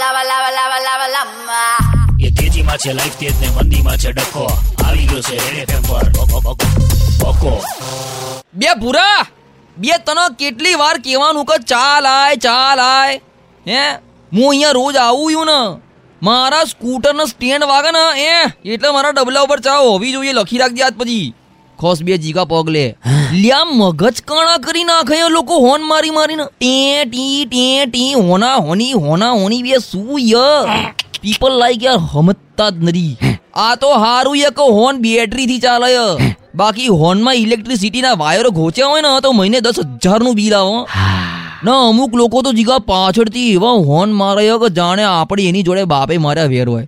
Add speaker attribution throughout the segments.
Speaker 1: lava, લાવા લાવા લાવા lava.
Speaker 2: એ તેજીમાં છે લાઈફ તેજ ને મંદીમાં છે ડખો. આવી ગયો છે રેડે એફએમ પર. બકો, બકો, બકો
Speaker 3: બે ભૂરા બે તને કેટલી વાર કહેવાનું કે ચાલ આય ચાલ આય હે? હું અહીંયા રોજ આવું છું ને. મારા સ્કૂટરનો સ્ટેન્ડ વાગે ને એ એટલે મારા ડબલા ઉપર ચા હોવી જોઈએ લખી રાખજે આજ પછી. ખોસ બે જીગા પગલે. લ્યા મગજ કાણા કરી નાખે લોકો હોન મારી મારીને. ટે ટી ટે ટી હોના, હોની હોના, હોની બે શું ય પીપલ લાઈક યાર હમતા જ નથી આ તો હારું ય કે હોન બેટરી થી ચાલે. બાકી હોર્નમાં ઇલેક્ટ્રિસિટીના વાયરો ઘોચ્યા હોય ને તો મહિને દસ હજારનું બિલ આવો. ના, અમુક લોકો તો જીગા પાછળથી એવા હોર્ન મારે કે જાણે આપણે એની જોડે બાપે માર્યા વેર હોય.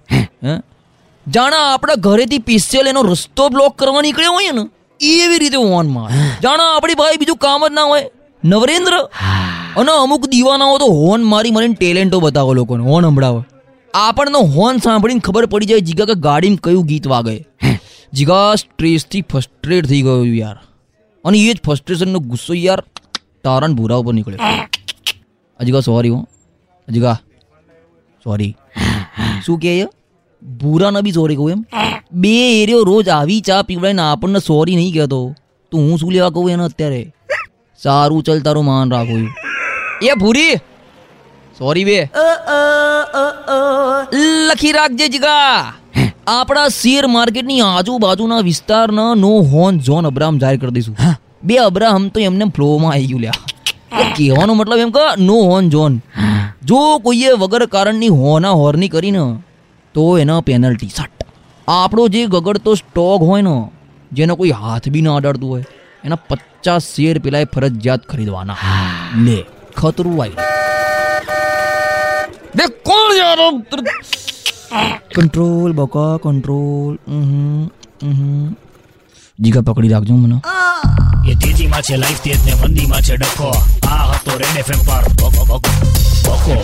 Speaker 3: જાણે આપણા ઘરેથી પિસ્સેલ એનો રસ્તો બ્લોક કરવા નીકળ્યો હોય ને. એવી રીતે હોર્ન મારે. જાણે આપણી ભાઈ બીજું કામ જ ના હોય. નવરેન્દ્ર? અને અમુક દીવાનાઓ તો હોર્ન મારી મારીને ટેલેન્ટો બતાવો લોકોને હોર્ન હંભળાવો. આપણને હોર્ન સાંભળીને ખબર પડી જાય જીગા કે ગાડીમાં કયું ગીત વાગે. જીગા સ્ટ્રેસથી ફ્રસ્ટ્રેટ થઈ ગયો યાર. અને એ જ ફ્રસ્ટ્રેશનનો ગુસ્સો યાર તારણ ભૂરા ઉપર નીકળ્યો અજીગા સોરી હો. અજીગા સોરી શું કહે ભૂરાના બી સોરી કહું એમ. બે એરિયો રોજ આવી ચા પીવડાવીને આપણને સોરી નહીં કહેતો. તો હું શું લેવા કહું એને અત્યારે? સારું ચલ તારું માન રાખું એ ભૂરી સોરી બે. લખી રાખજે જીગા. આપણા શેર માર્કેટની આજુબાજુના વિસ્તારના નો હોન ઝોન અબ્રાહમ જાહેર કરી દઈશું. બે અબ્રાહમ તો એમને ફ્લોમાં આવી ગયું લ્યા. કહેવાનો મતલબ એમ કે નો હોન ઝોન જો કોઈએ વગર કારણની હોના હોરની કરીને તો એના પેનલ્ટી સટ. આપણો જે ગગડતો સ્ટોક હોય ને જેનો કોઈ હાથ બી ના અડાડતું હોય એના પચાસ શેર પેલા ફરજિયાત ખરીદવાના. લે ખતરું આવી બે કોણ યાર કંટ્રોલ બકા કંટ્રોલ જીગા પકડી રાખજો મને.
Speaker 2: એ તેજીમાં છે લાઈફ તેજ ને મંદીમાં છે ડખો. આ હતો રેડ એફએમ પર. બકો, બકો, બકો